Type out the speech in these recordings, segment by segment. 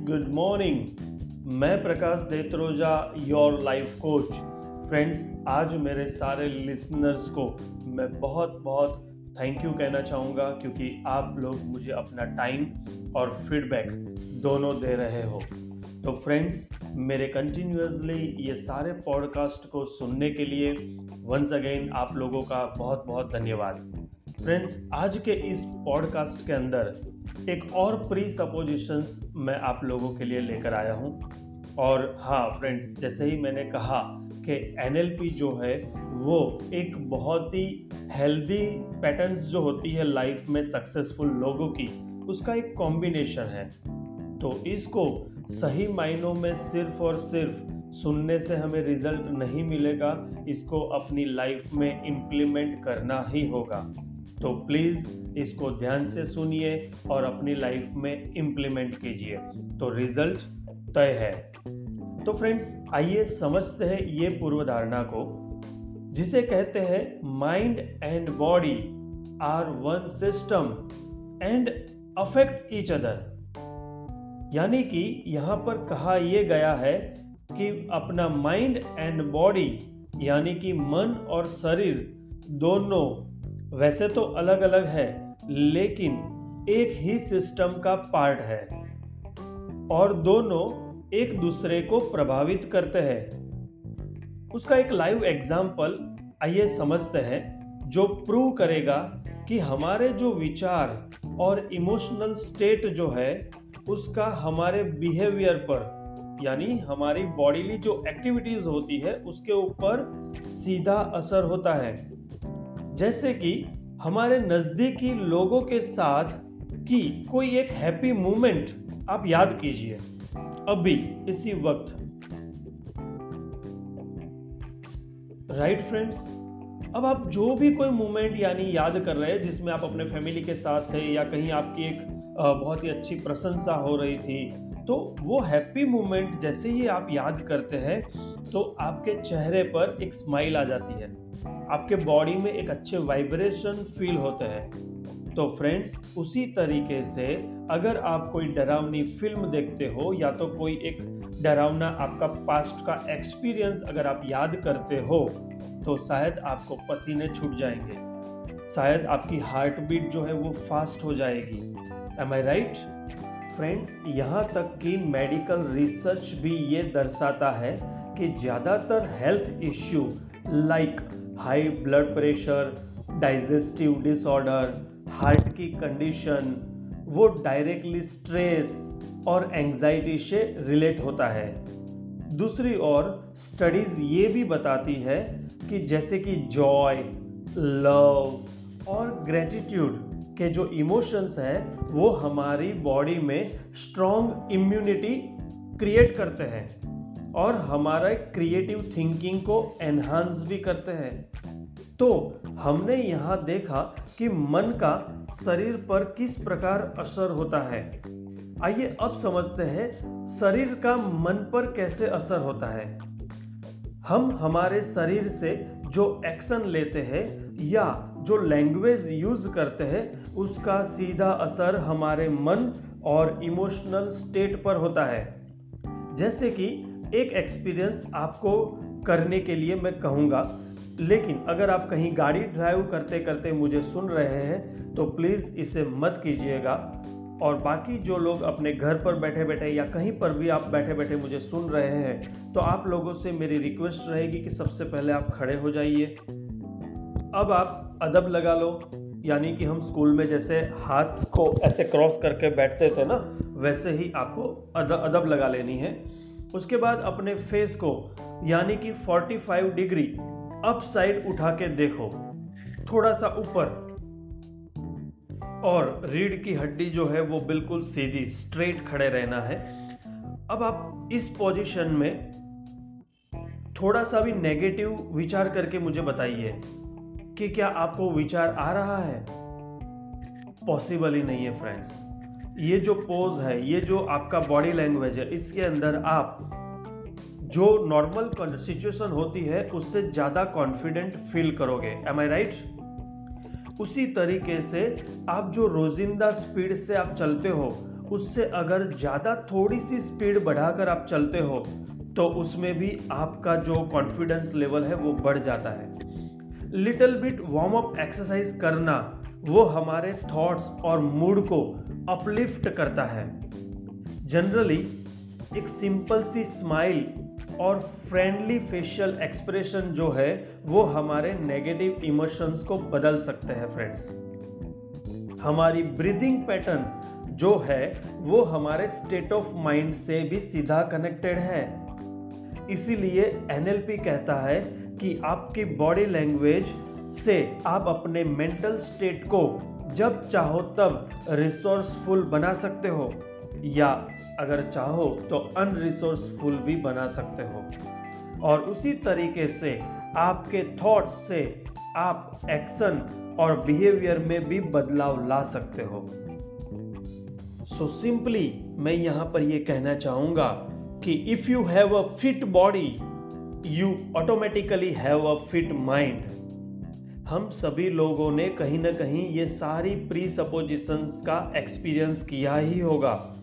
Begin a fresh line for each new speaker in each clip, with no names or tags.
Good morning मैं Prakash Detroja your life coach friends आज मेरे सारे लिसनर्स को मैं बहुत बहुत थैंक यू कहना चाहूँगा क्योंकि आप लोग मुझे अपना टाइम और फीडबैक दोनों दे रहे हो। तो फ्रेंड्स मेरे कंटिन्यूसली ये सारे पॉडकास्ट को सुनने के लिए वंस अगेन आप लोगों का बहुत बहुत धन्यवाद। फ्रेंड्स आज के इस पॉडकास्ट के अंदर एक और प्री सपोजिशंस मैं आप लोगों के लिए लेकर आया हूँ। और हाँ फ्रेंड्स जैसे ही मैंने कहा कि एनएलपी जो है, वो एक बहुत ही हेल्दी पैटर्न्स जो होती है लाइफ में सक्सेसफुल लोगों की, उसका एक कॉम्बिनेशन है। तो इसको सही मायनों में सिर्फ़ और सिर्फ़ सुनने से हमें रिज़ल्ट नहीं मिलेगा, इसको अपनी लाइफ में इम्प्लीमेंट करना ही होगा। तो प्लीज़ इसको ध्यान से सुनिए और अपनी लाइफ में इम्प्लीमेंट कीजिए। तो रिज़ल्ट तय है। तो फ्रेंड्स आइए समझते हैं ये पूर्व धारणा को, जिसे कहते हैं mind and body are one system and affect each other यानी कि यहाँ पर कहा यह गया है कि अपना माइंड एंड बॉडी यानी कि मन और शरीर दोनों वैसे तो अलग अलग है, लेकिन एक ही सिस्टम का पार्ट है। और दोनों एक दूसरे को प्रभावित करते हैं। उसका एक लाइव एग्ज़ाम्पल आइए समझते हैं, जो प्रूव करेगा कि हमारे जो विचार और इमोशनल स्टेट जो है, उसका हमारे बिहेवियर पर, यानी हमारी बॉडीली जो एक्टिविटीज़ होती है, उसके ऊपर सीधा असर होता है। जैसे कि हमारे नज़दीकी लोगों के साथ की कोई एक हैप्पी मोमेंट आप याद कीजिए। अभी, इसी वक्त। राइट फ्रेंड्स अब आप जो भी कोई मोमेंट यानी याद कर रहे हैं, जिसमें आप अपने फैमिली के साथ थे या कहीं आपकी एक बहुत ही अच्छी प्रशंसा हो रही थी तो वो हैप्पी मोमेंट जैसे ही आप याद करते हैं तो आपके चेहरे पर एक स्माइल आ जाती है। आपके बॉडी में एक अच्छे वाइब्रेशन फील होते हैं। तो फ्रेंड्स उसी तरीके से अगर आप कोई डरावनी फ़िल्म देखते हो या तो कोई एक डरावना आपका पास्ट का एक्सपीरियंस अगर आप याद करते हो तो शायद आपको पसीने छूट जाएँगे। शायद आपकी हार्ट बीट जो है वो फास्ट हो जाएगी। एम आई राइट फ्रेंड्स यहाँ तक कि मेडिकल रिसर्च भी ये दर्शाता है कि ज़्यादातर health issue like high blood pressure digestive disorder heart की कंडीशन वो डायरेक्टली स्ट्रेस और एंजाइटी से रिलेट होता है। दूसरी ओर स्टडीज़ ये भी बताती है कि जैसे कि जॉय लव और ग्रेटिट्यूड के जो इमोशंस हैं, वो हमारी बॉडी में स्ट्रॉन्ग इम्यूनिटी क्रिएट करते हैं। और हमारा क्रिएटिव थिंकिंग को एनहांस भी करते हैं। तो हमने यहाँ देखा कि मन का शरीर पर किस प्रकार असर होता है। आइए अब समझते हैं शरीर का मन पर कैसे असर होता है। हम हमारे शरीर से जो एक्शन लेते हैं या जो लैंग्वेज यूज़ करते हैं, उसका सीधा असर हमारे मन और इमोशनल स्टेट पर होता है। जैसे कि एक एक्सपीरियंस आपको करने के लिए मैं कहूँगा। लेकिन अगर आप कहीं गाड़ी ड्राइव करते करते मुझे सुन रहे हैं तो प्लीज़ इसे मत कीजिएगा। और बाकी जो लोग अपने घर पर बैठे बैठे या कहीं पर भी आप बैठे बैठे मुझे सुन रहे हैं तो आप लोगों से मेरी रिक्वेस्ट रहेगी कि सबसे पहले आप खड़े हो जाइए। अब आप अदब लगा लो, यानी कि हम स्कूल में जैसे हाथ को ऐसे क्रॉस करके बैठते थे ना, वैसे ही आपको अदब लगा लेनी है। उसके बाद अपने फेस को, यानी कि 45 डिग्री अप साइड उठा के देखो। थोड़ा सा ऊपर। और रीढ़ की हड्डी जो है, वो बिल्कुल सीधी स्ट्रेट खड़े रहना है। अब आप इस पोजीशन में थोड़ा सा भी नेगेटिव विचार करके मुझे बताइए कि क्या आपको विचार आ रहा है? पॉसिबल ही नहीं है फ्रेंड्स ये जो पोज है, ये जो आपका बॉडी लैंग्वेज है, इसके अंदर आप जो नॉर्मल सिचुएशन होती है, उससे ज़्यादा कॉन्फिडेंट फील करोगे। एम आई राइट उसी तरीके से आप जो रोजिंदा स्पीड से आप चलते हो, उससे अगर ज़्यादा थोड़ी सी स्पीड बढ़ाकर आप चलते हो तो उसमें भी आपका जो कॉन्फिडेंस लेवल है, वो बढ़ जाता है। Little bit warm up exercise करना, वो हमारे थॉट्स और मूड को अपलिफ्ट करता है। जनरली एक सिंपल सी स्माइल और फ्रेंडली फेशियल एक्सप्रेशन जो है, वो हमारे नेगेटिव इमोशंस को बदल सकते हैं फ्रेंड्स हमारी ब्रीदिंग पैटर्न जो है, वो हमारे स्टेट ऑफ़ माइंड से भी सीधा कनेक्टेड है। इसीलिए एनएलपी कहता है कि आपकी बॉडी लैंग्वेज से आप अपने मेंटल स्टेट को जब चाहो तब रिसोर्सफुल बना सकते हो, या अगर चाहो तो अनरिसोर्सफुल भी बना सकते हो। और उसी तरीके से आपके थॉट्स से आप एक्शन और बिहेवियर में भी बदलाव ला सकते हो। सो so सिंपली मैं यहाँ पर यह कहना चाहूँगा कि if you have a fit body you automatically have a fit mind हम सभी लोगों ने कहीं ना कहीं ये सारी प्री सपोजिशंस का एक्सपीरियंस किया ही होगा।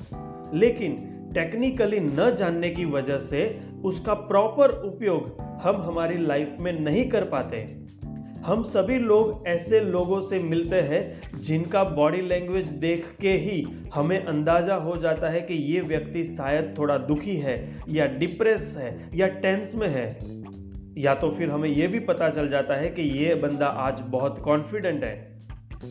लेकिन टेक्निकली न जानने की वजह से उसका प्रॉपर उपयोग हम हमारी लाइफ में नहीं कर पाते। हम सभी लोग ऐसे लोगों से मिलते हैं जिनका बॉडी लैंग्वेज देख के ही हमें अंदाज़ा हो जाता है कि ये व्यक्ति शायद थोड़ा दुखी है या डिप्रेस है या टेंस में है। या तो फिर हमें यह भी पता चल जाता है कि ये बंदा आज बहुत कॉन्फिडेंट है।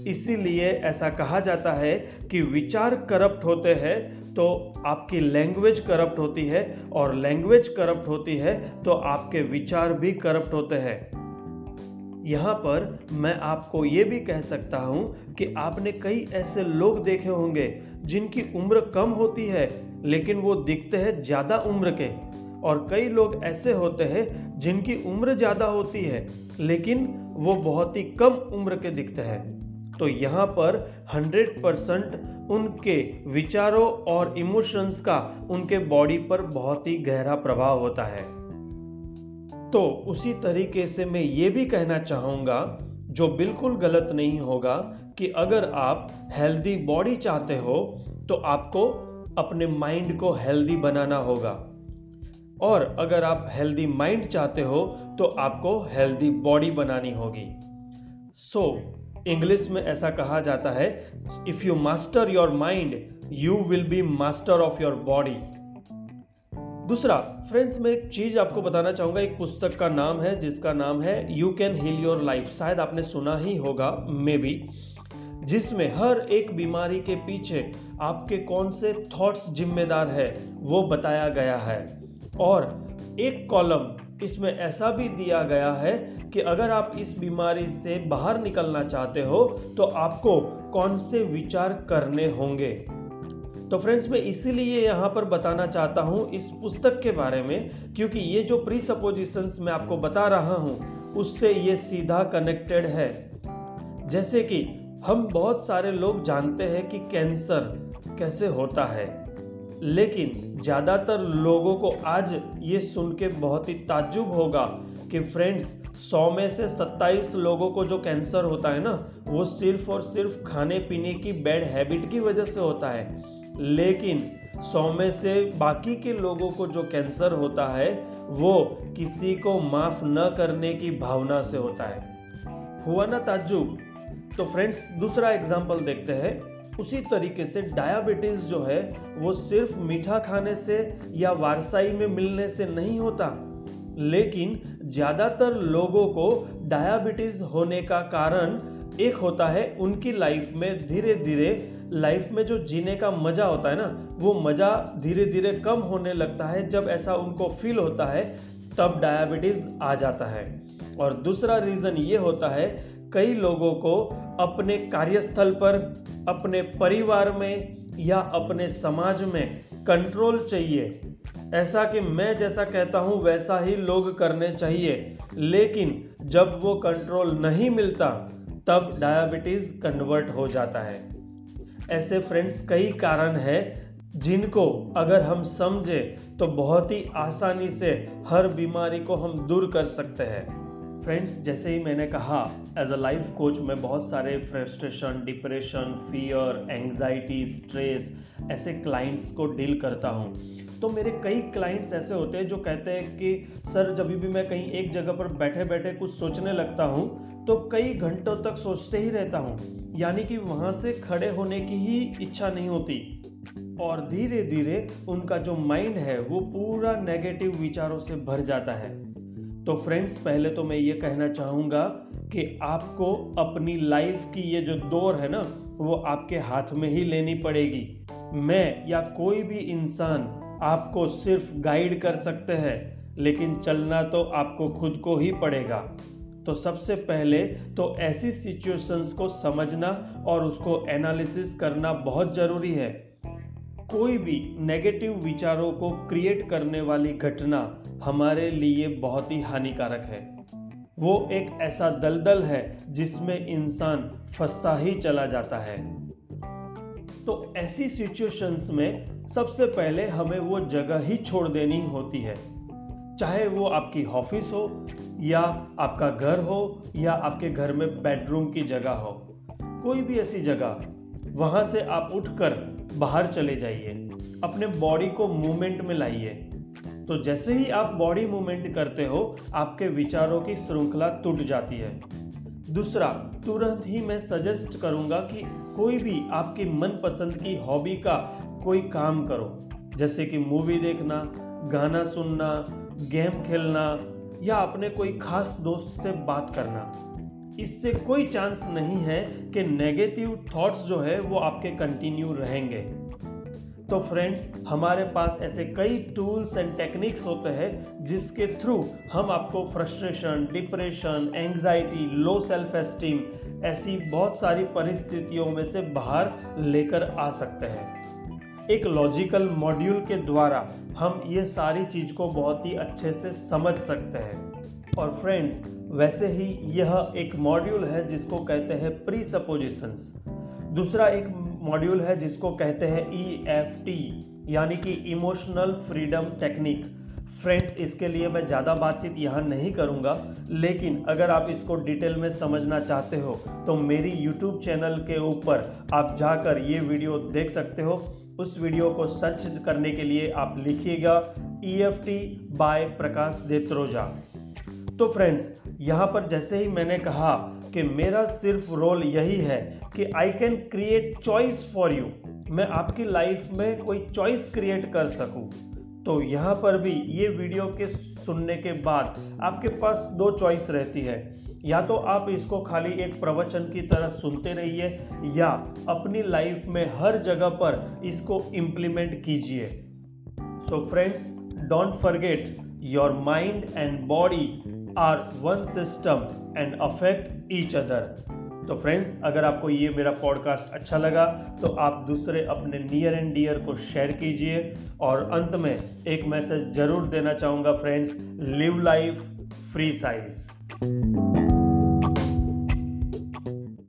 इसीलिए ऐसा कहा जाता है कि विचार करप्ट होते हैं तो आपकी लैंग्वेज करप्ट होती है, और लैंग्वेज करप्ट होती है तो आपके विचार भी करप्ट होते हैं। यहाँ पर मैं आपको ये भी कह सकता हूँ कि आपने कई ऐसे लोग देखे होंगे जिनकी उम्र कम होती है, लेकिन वो दिखते हैं ज़्यादा उम्र के। और कई लोग ऐसे होते हैं जिनकी उम्र ज़्यादा होती है, लेकिन वो बहुत ही कम उम्र के दिखते हैं। तो यहाँ पर 100 परसेंट उनके विचारों और इमोशंस का उनके बॉडी पर बहुत ही गहरा प्रभाव होता है। तो उसी तरीके से मैं ये भी कहना चाहूँगा, जो बिल्कुल गलत नहीं होगा, कि अगर आप हेल्दी बॉडी चाहते हो तो आपको अपने माइंड को हेल्दी बनाना होगा। और अगर आप हेल्दी माइंड चाहते हो तो आपको हेल्दी बॉडी बनानी होगी। सो so, इंग्लिश में ऐसा कहा जाता है if you master your mind you will be master of your body दूसरा फ्रेंड्स मैं एक चीज़ आपको बताना चाहूँगा एक पुस्तक का नाम है जिसका नाम है you can heal your life शायद आपने सुना ही होगा मे बी जिसमें हर एक बीमारी के पीछे आपके कौन से थॉट्स जिम्मेदार है वो बताया गया है। और एक कॉलम इसमें ऐसा भी दिया गया है कि अगर आप इस बीमारी से बाहर निकलना चाहते हो तो आपको कौन से विचार करने होंगे? तो फ्रेंड्स, मैं इसीलिए यहाँ पर बताना चाहता हूँ इस पुस्तक के बारे में, क्योंकि ये जो प्री सपोजिशंस मैं आपको बता रहा हूँ, उससे ये सीधा कनेक्टेड है। जैसे कि हम बहुत सारे लोग जानते हैं कि कैंसर कैसे होता है। लेकिन ज़्यादातर लोगों को आज ये सुन के बहुत ही ताज्जुब होगा कि फ्रेंड्स सौ में से सत्ताईस लोगों को जो कैंसर होता है ना, वो सिर्फ़ और सिर्फ़ खाने पीने की बैड हैबिट की वजह से होता है। लेकिन सौ में से बाकी के लोगों को जो कैंसर होता है, वो किसी को माफ़ न करने की भावना से होता है। हुआ ना ताज्जुब? तो फ्रेंड्स दूसरा एग्ज़ाम्पल देखते हैं। उसी तरीके से डायबिटीज़ जो है, वो सिर्फ़ मीठा खाने से या वारसाई में मिलने से नहीं होता। लेकिन ज़्यादातर लोगों को डायबिटीज़ होने का कारण एक होता है उनकी लाइफ में धीरे धीरे लाइफ में जो जीने का मज़ा होता है ना, वो मज़ा धीरे धीरे कम होने लगता है। जब ऐसा उनको फील होता है, तब डायबिटीज़ आ जाता है। और दूसरा रीज़न ये होता है कई लोगों को अपने कार्यस्थल पर, अपने परिवार में या अपने समाज में कंट्रोल चाहिए। ऐसा कि मैं जैसा कहता हूँ, वैसा ही लोग करने चाहिए। लेकिन जब वो कंट्रोल नहीं मिलता, तब डायबिटीज़ कन्वर्ट हो जाता है। ऐसे फ्रेंड्स कई कारण है, जिनको अगर हम समझे तो बहुत ही आसानी से हर बीमारी को हम दूर कर सकते हैं। फ्रेंड्स जैसे ही मैंने कहा एज अ लाइफ कोच मैं बहुत सारे frustration depression fear anxiety stress ऐसे क्लाइंट्स को डील करता हूँ। तो मेरे कई क्लाइंट्स ऐसे होते हैं जो कहते हैं कि, सर, जब भी मैं कहीं एक जगह पर बैठे बैठे कुछ सोचने लगता हूँ तो कई घंटों तक सोचते ही रहता हूँ। यानी कि वहाँ से खड़े होने की ही इच्छा नहीं होती। और धीरे धीरे उनका जो माइंड है, वो पूरा नेगेटिव विचारों से भर जाता है। तो फ्रेंड्स पहले तो मैं ये कहना चाहूँगा कि आपको अपनी लाइफ की ये जो दौर है ना, वो आपके हाथ में ही लेनी पड़ेगी। मैं या कोई भी इंसान आपको सिर्फ़ गाइड कर सकते हैं, लेकिन चलना तो आपको खुद को ही पड़ेगा। तो सबसे पहले तो ऐसी सिचुएशंस को समझना और उसको एनालिसिस करना बहुत ज़रूरी है। कोई भी नेगेटिव विचारों को क्रिएट करने वाली घटना हमारे लिए बहुत ही हानिकारक है। वो एक ऐसा दलदल है जिसमें इंसान फंसता ही चला जाता है। तो ऐसी सिचुएशंस में सबसे पहले हमें वो जगह ही छोड़ देनी होती है। चाहे वो आपकी ऑफ़िस हो, या आपका घर हो, या आपके घर में बेडरूम की जगह हो। कोई भी ऐसी जगह, वहाँ से आप उठकर बाहर चले जाइए, अपने बॉडी को मूवमेंट में लाइए। तो जैसे ही आप बॉडी मूवमेंट करते हो, आपके विचारों की श्रृंखला टूट जाती है। दूसरा, तुरंत ही मैं सजेस्ट करूँगा कि कोई भी आपकी मनपसंद की हॉबी का कोई काम करो। जैसे कि मूवी देखना, गाना सुनना गेम खेलना या अपने कोई खास दोस्त से बात करना। इससे कोई चांस नहीं है कि नेगेटिव थॉट्स जो है वो आपके कंटिन्यू रहेंगे। तो फ्रेंड्स हमारे पास ऐसे कई टूल्स एंड टेक्निक्स होते हैं जिसके थ्रू हम आपको frustration depression anxiety low self esteem ऐसी बहुत सारी परिस्थितियों में से बाहर लेकर आ सकते हैं। एक लॉजिकल मॉड्यूल के द्वारा हम ये सारी चीज़ को बहुत ही अच्छे से समझ सकते हैं। और फ्रेंड्स वैसे ही यह एक मॉड्यूल है जिसको कहते हैं प्री सपोजिशंस दूसरा एक मॉड्यूल है जिसको कहते हैं ई एफ़ टी यानी कि इमोशनल फ्रीडम टेक्निक फ्रेंड्स इसके लिए मैं ज़्यादा बातचीत यहाँ नहीं करूँगा, लेकिन अगर आप इसको डिटेल में समझना चाहते हो तो मेरी यूट्यूब चैनल के ऊपर आप जाकर ये वीडियो देख सकते हो। उस वीडियो को सर्च करने के लिए आप लिखिएगा E F T by Prakash Detroja तो फ्रेंड्स यहाँ पर जैसे ही मैंने कहा कि मेरा सिर्फ़ रोल यही है कि I can create choice for you मैं आपकी लाइफ में कोई चॉइस क्रिएट कर सकूँ। तो यहाँ पर भी ये वीडियो के सुनने के बाद आपके पास दो चॉइस रहती है। या तो आप इसको खाली एक प्रवचन की तरह सुनते रहिए, या अपनी लाइफ में हर जगह पर इसको इम्प्लीमेंट कीजिए। So friends don't forget your mind and body are one system and affect each other. तो फ्रेंड्स, अगर आपको ये मेरा पॉडकास्ट अच्छा लगा तो आप दूसरे अपने नियर एंड डियर को शेयर कीजिए और अंत में एक मैसेज ज़रूर देना चाहूँगा friends, live life free size.